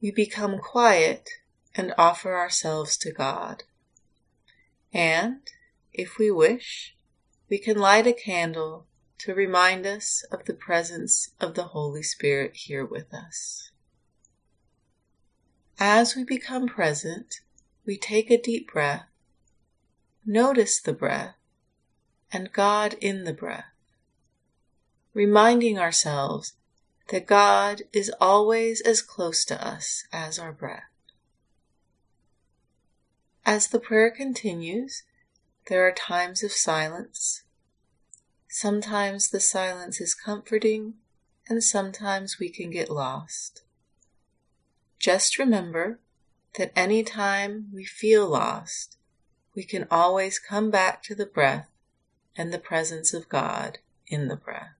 We become quiet and offer ourselves to God. And, if we wish, we can light a candle to remind us of the presence of the Holy Spirit here with us. As we become present, we take a deep breath, notice the breath, and God in the breath, reminding ourselves that God is always as close to us as our breath. As the prayer continues, there are times of silence. Sometimes the silence is comforting, and sometimes we can get lost. Just remember that any time we feel lost, we can always come back to the breath and the presence of God in the breath.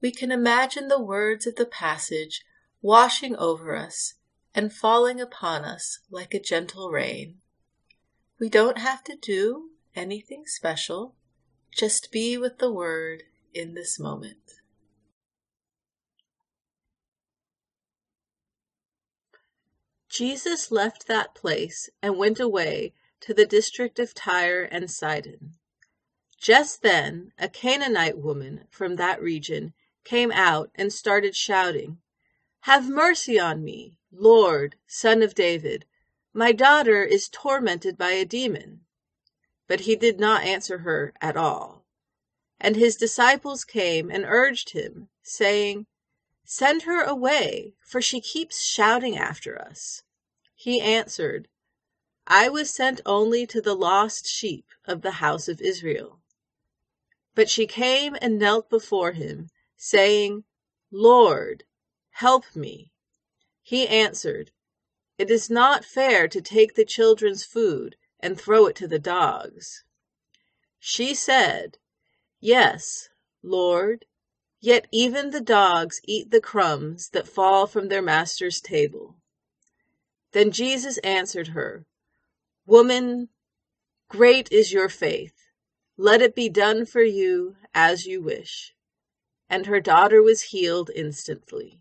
we can imagine the words of the passage washing over us and falling upon us like a gentle rain. We don't have to do anything special, just be with the Word in this moment. Jesus left that place and went away to the district of Tyre and Sidon. Just then, a Canaanite woman from that region came out and started shouting, Have mercy on me, Lord, son of David. My daughter is tormented by a demon. But he did not answer her at all. And his disciples came and urged him, saying, Send her away, for she keeps shouting after us. He answered, I was sent only to the lost sheep of the house of Israel. But she came and knelt before him saying, Lord, help me. He answered, It is not fair to take the children's food and throw it to the dogs. She said, Yes, Lord, yet even the dogs eat the crumbs that fall from their master's table. Then Jesus answered her, Woman, great is your faith. Let it be done for you as you wish and her daughter was healed instantly.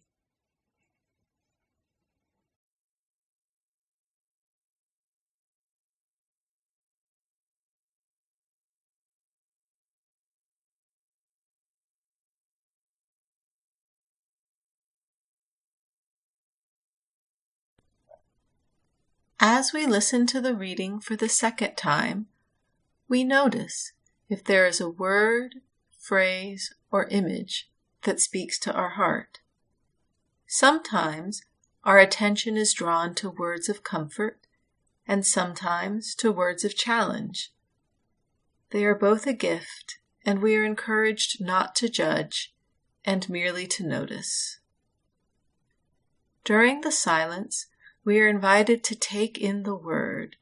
As we listen to the reading for the second time, we notice if there is a word, phrase, or image that speaks to our heart. Sometimes our attention is drawn to words of comfort and sometimes to words of challenge. They are both a gift, and we are encouraged not to judge and merely to notice. During the silence, we are invited to take in the word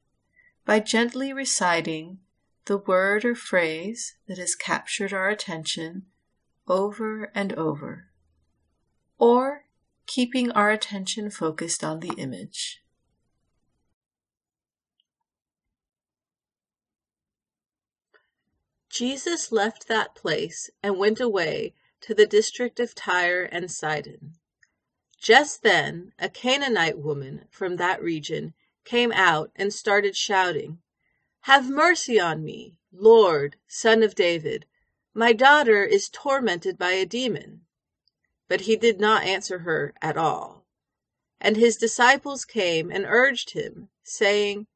by gently reciting the word or phrase that has captured our attention over and over, or keeping our attention focused on the image. Jesus left that place and went away to the district of Tyre and Sidon. Just then, a Canaanite woman from that region came out and started shouting, Have mercy on me, Lord, son of David. My daughter is tormented by a demon. But he did not answer her at all. And his disciples came and urged him, saying,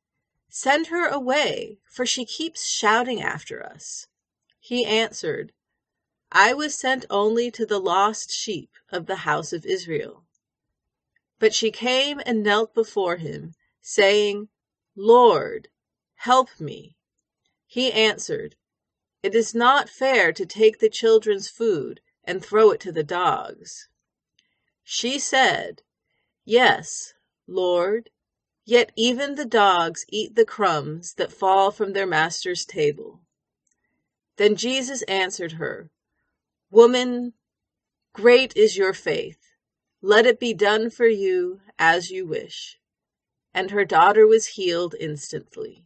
Send her away, for she keeps shouting after us. He answered, I was sent only to the lost sheep of the house of Israel. But she came and knelt before him, saying, Lord, help me. He answered, It is not fair to take the children's food and throw it to the dogs. She said, Yes, Lord, yet even the dogs eat the crumbs that fall from their master's table. Then Jesus answered her, Woman, great is your faith. Let it be done for you as you wish. And her daughter was healed instantly.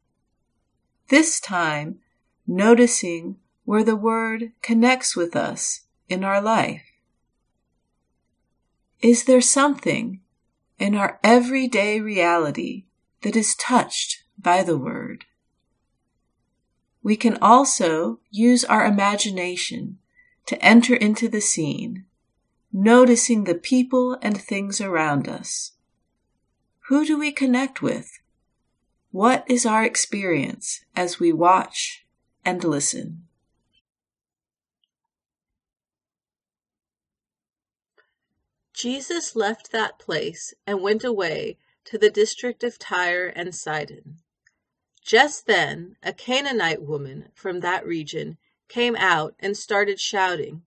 this time, noticing where the Word connects with us in our life. Is there something in our everyday reality that is touched by the Word? We can also use our imagination to enter into the scene noticing the people and things around us. Who do we connect with? What is our experience as we watch and listen? Jesus left that place and went away to the district of Tyre and Sidon. Just then, a Canaanite woman from that region came out and started shouting,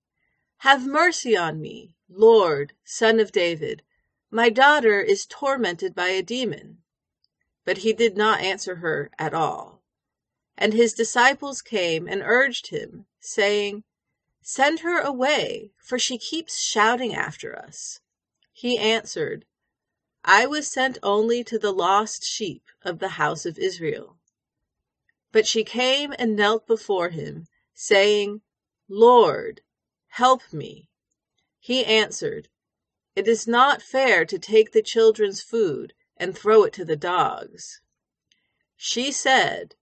Have mercy on me, Lord, son of David. My daughter is tormented by a demon. But he did not answer her at all. And his disciples came and urged him, saying, Send her away, for she keeps shouting after us. He answered, I was sent only to the lost sheep of the house of Israel. But she came and knelt before him, saying, Lord, help me. He answered, It is not fair to take the children's food and throw it to the dogs. She said,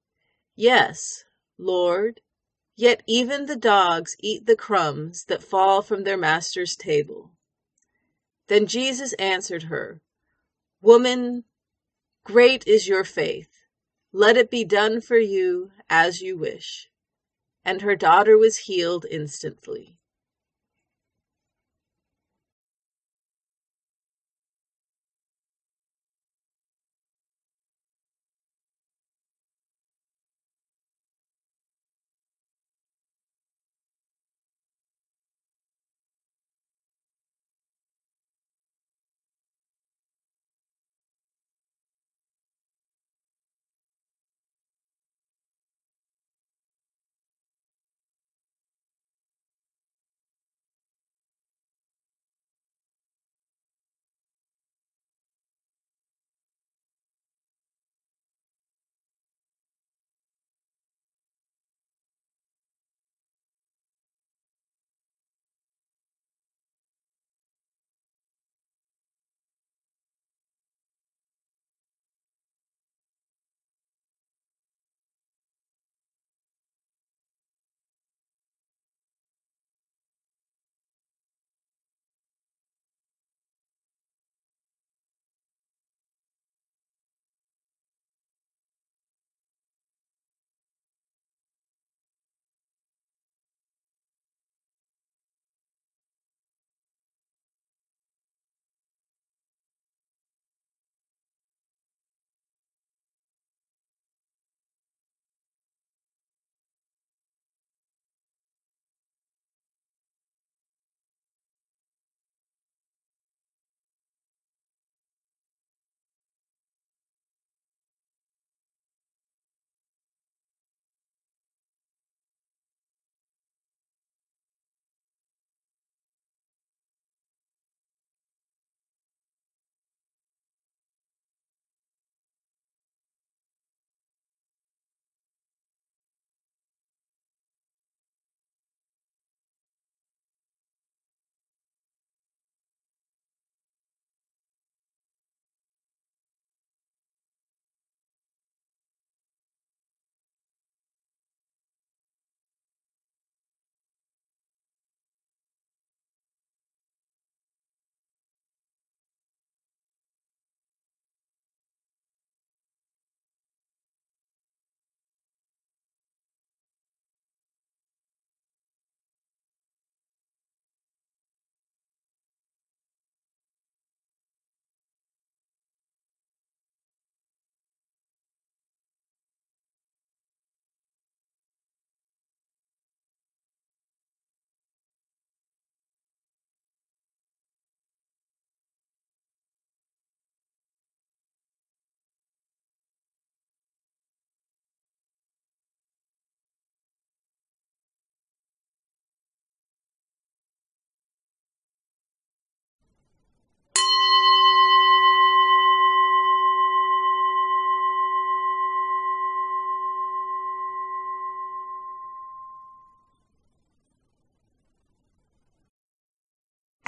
Yes, Lord, yet even the dogs eat the crumbs that fall from their master's table. Then Jesus answered her, Woman, great is your faith. Let it be done for you as you wish. And her daughter was healed instantly.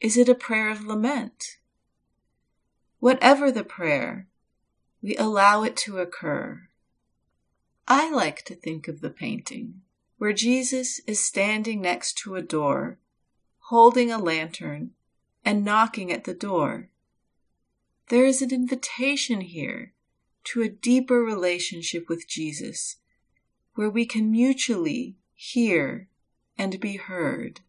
Is it a prayer of lament? Whatever the prayer, we allow it to occur. I like to think of the painting where Jesus is standing next to a door, holding a lantern, and knocking at the door. There is an invitation here to a deeper relationship with Jesus, where we can mutually hear and be heard.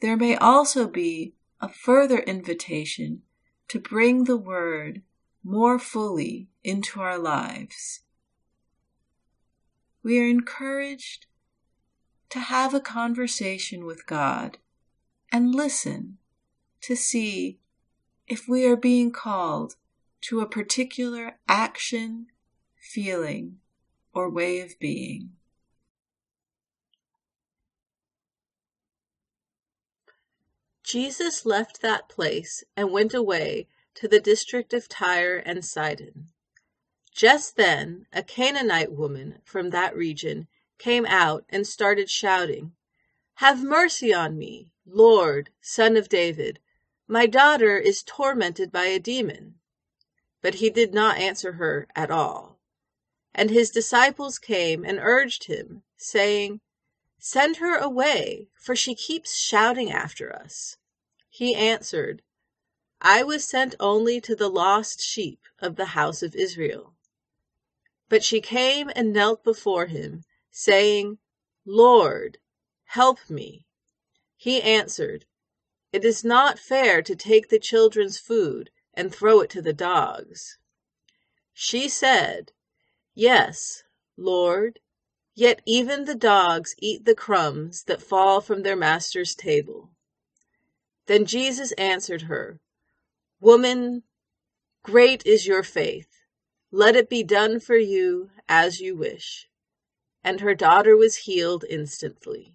There may also be a further invitation to bring the Word more fully into our lives. We are encouraged to have a conversation with God and listen to see if we are being called to a particular action, feeling, or way of being. Jesus left that place and went away to the district of Tyre and Sidon. Just then, a Canaanite woman from that region came out and started shouting, Have mercy on me, Lord, son of David. My daughter is tormented by a demon. But he did not answer her at all. And his disciples came and urged him, saying, Send her away, for she keeps shouting after us. He answered, I was sent only to the lost sheep of the house of Israel. But she came and knelt before him, saying, Lord, help me. He answered, It is not fair to take the children's food and throw it to the dogs. She said, Yes, Lord, yet even the dogs eat the crumbs that fall from their master's table. Then Jesus answered her, Woman, great is your faith. Let it be done for you as you wish. And her daughter was healed instantly.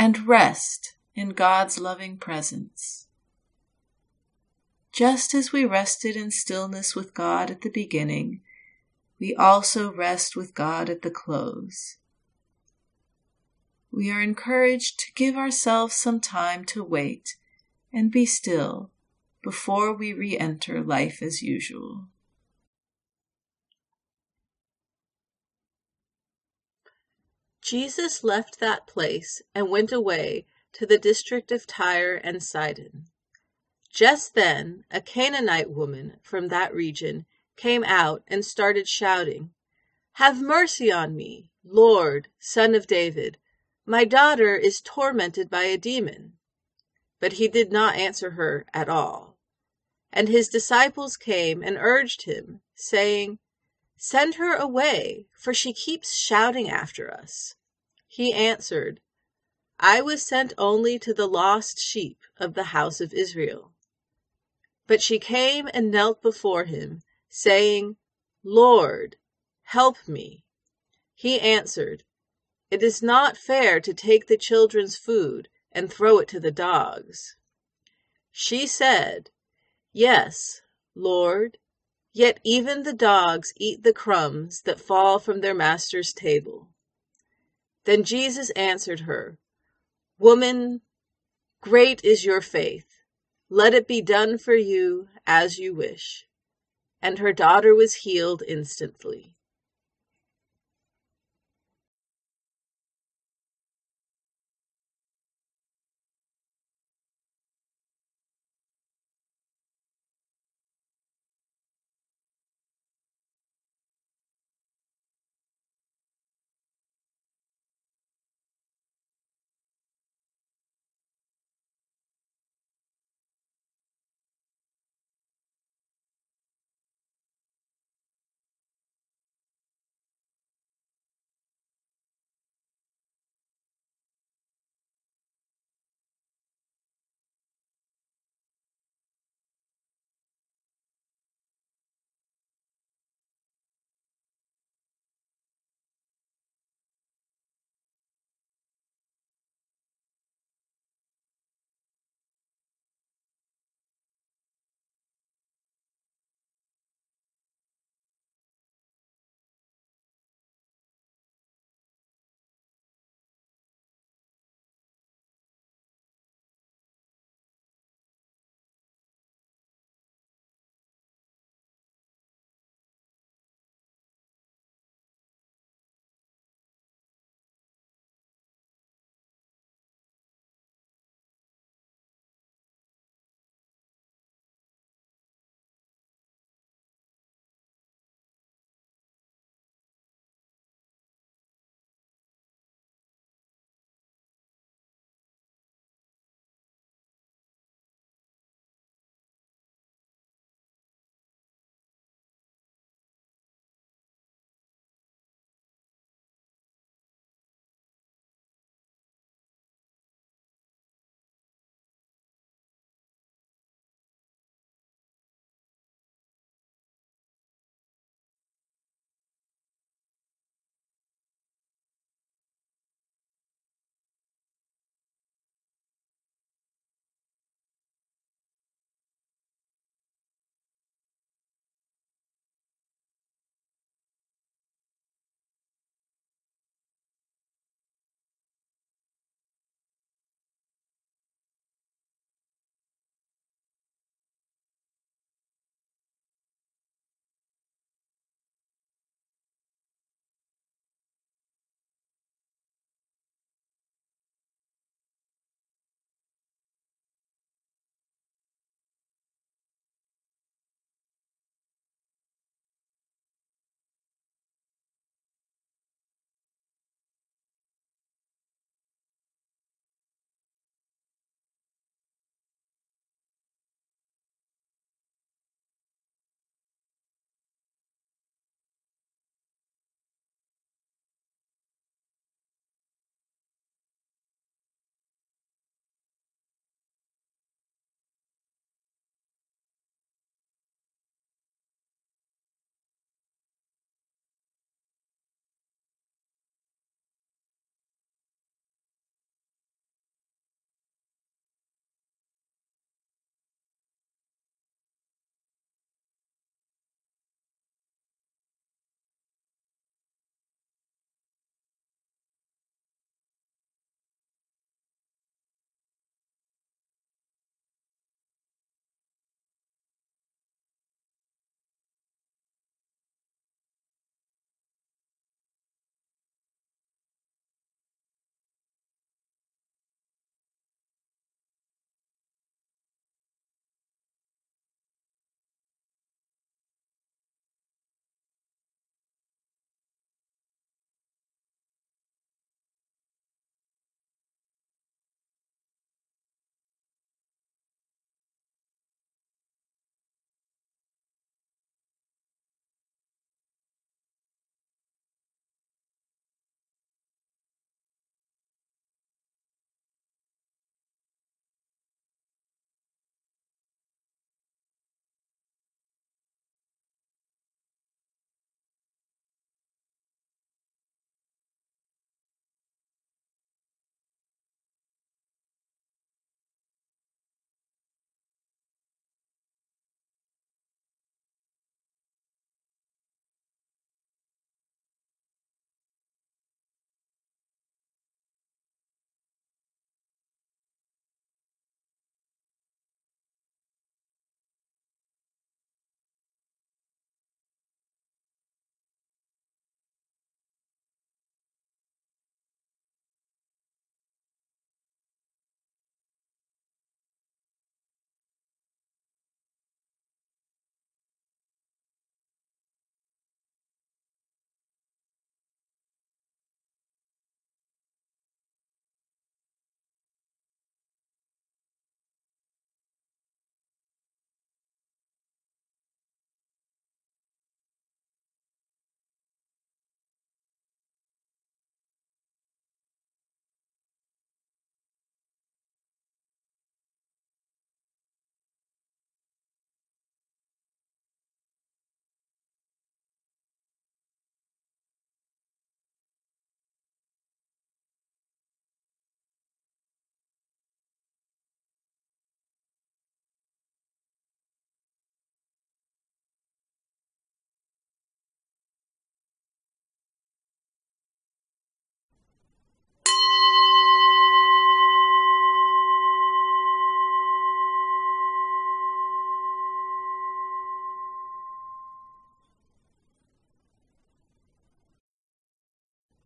and rest in God's loving presence. Just as we rested in stillness with God at the beginning, we also rest with God at the close. We are encouraged to give ourselves some time to wait and be still before we re enter life as usual. Jesus left that place and went away to the district of Tyre and Sidon. Just then, a Canaanite woman from that region came out and started shouting, Have mercy on me, Lord, son of David. My daughter is tormented by a demon. But he did not answer her at all. And his disciples came and urged him, saying, Send her away, for she keeps shouting after us. He answered, I was sent only to the lost sheep of the house of Israel. But she came and knelt before him, saying, Lord, help me. He answered, It is not fair to take the children's food and throw it to the dogs. She said, Yes, Lord, yet even the dogs eat the crumbs that fall from their master's table. Then Jesus answered her, Woman, great is your faith. Let it be done for you as you wish. And her daughter was healed instantly.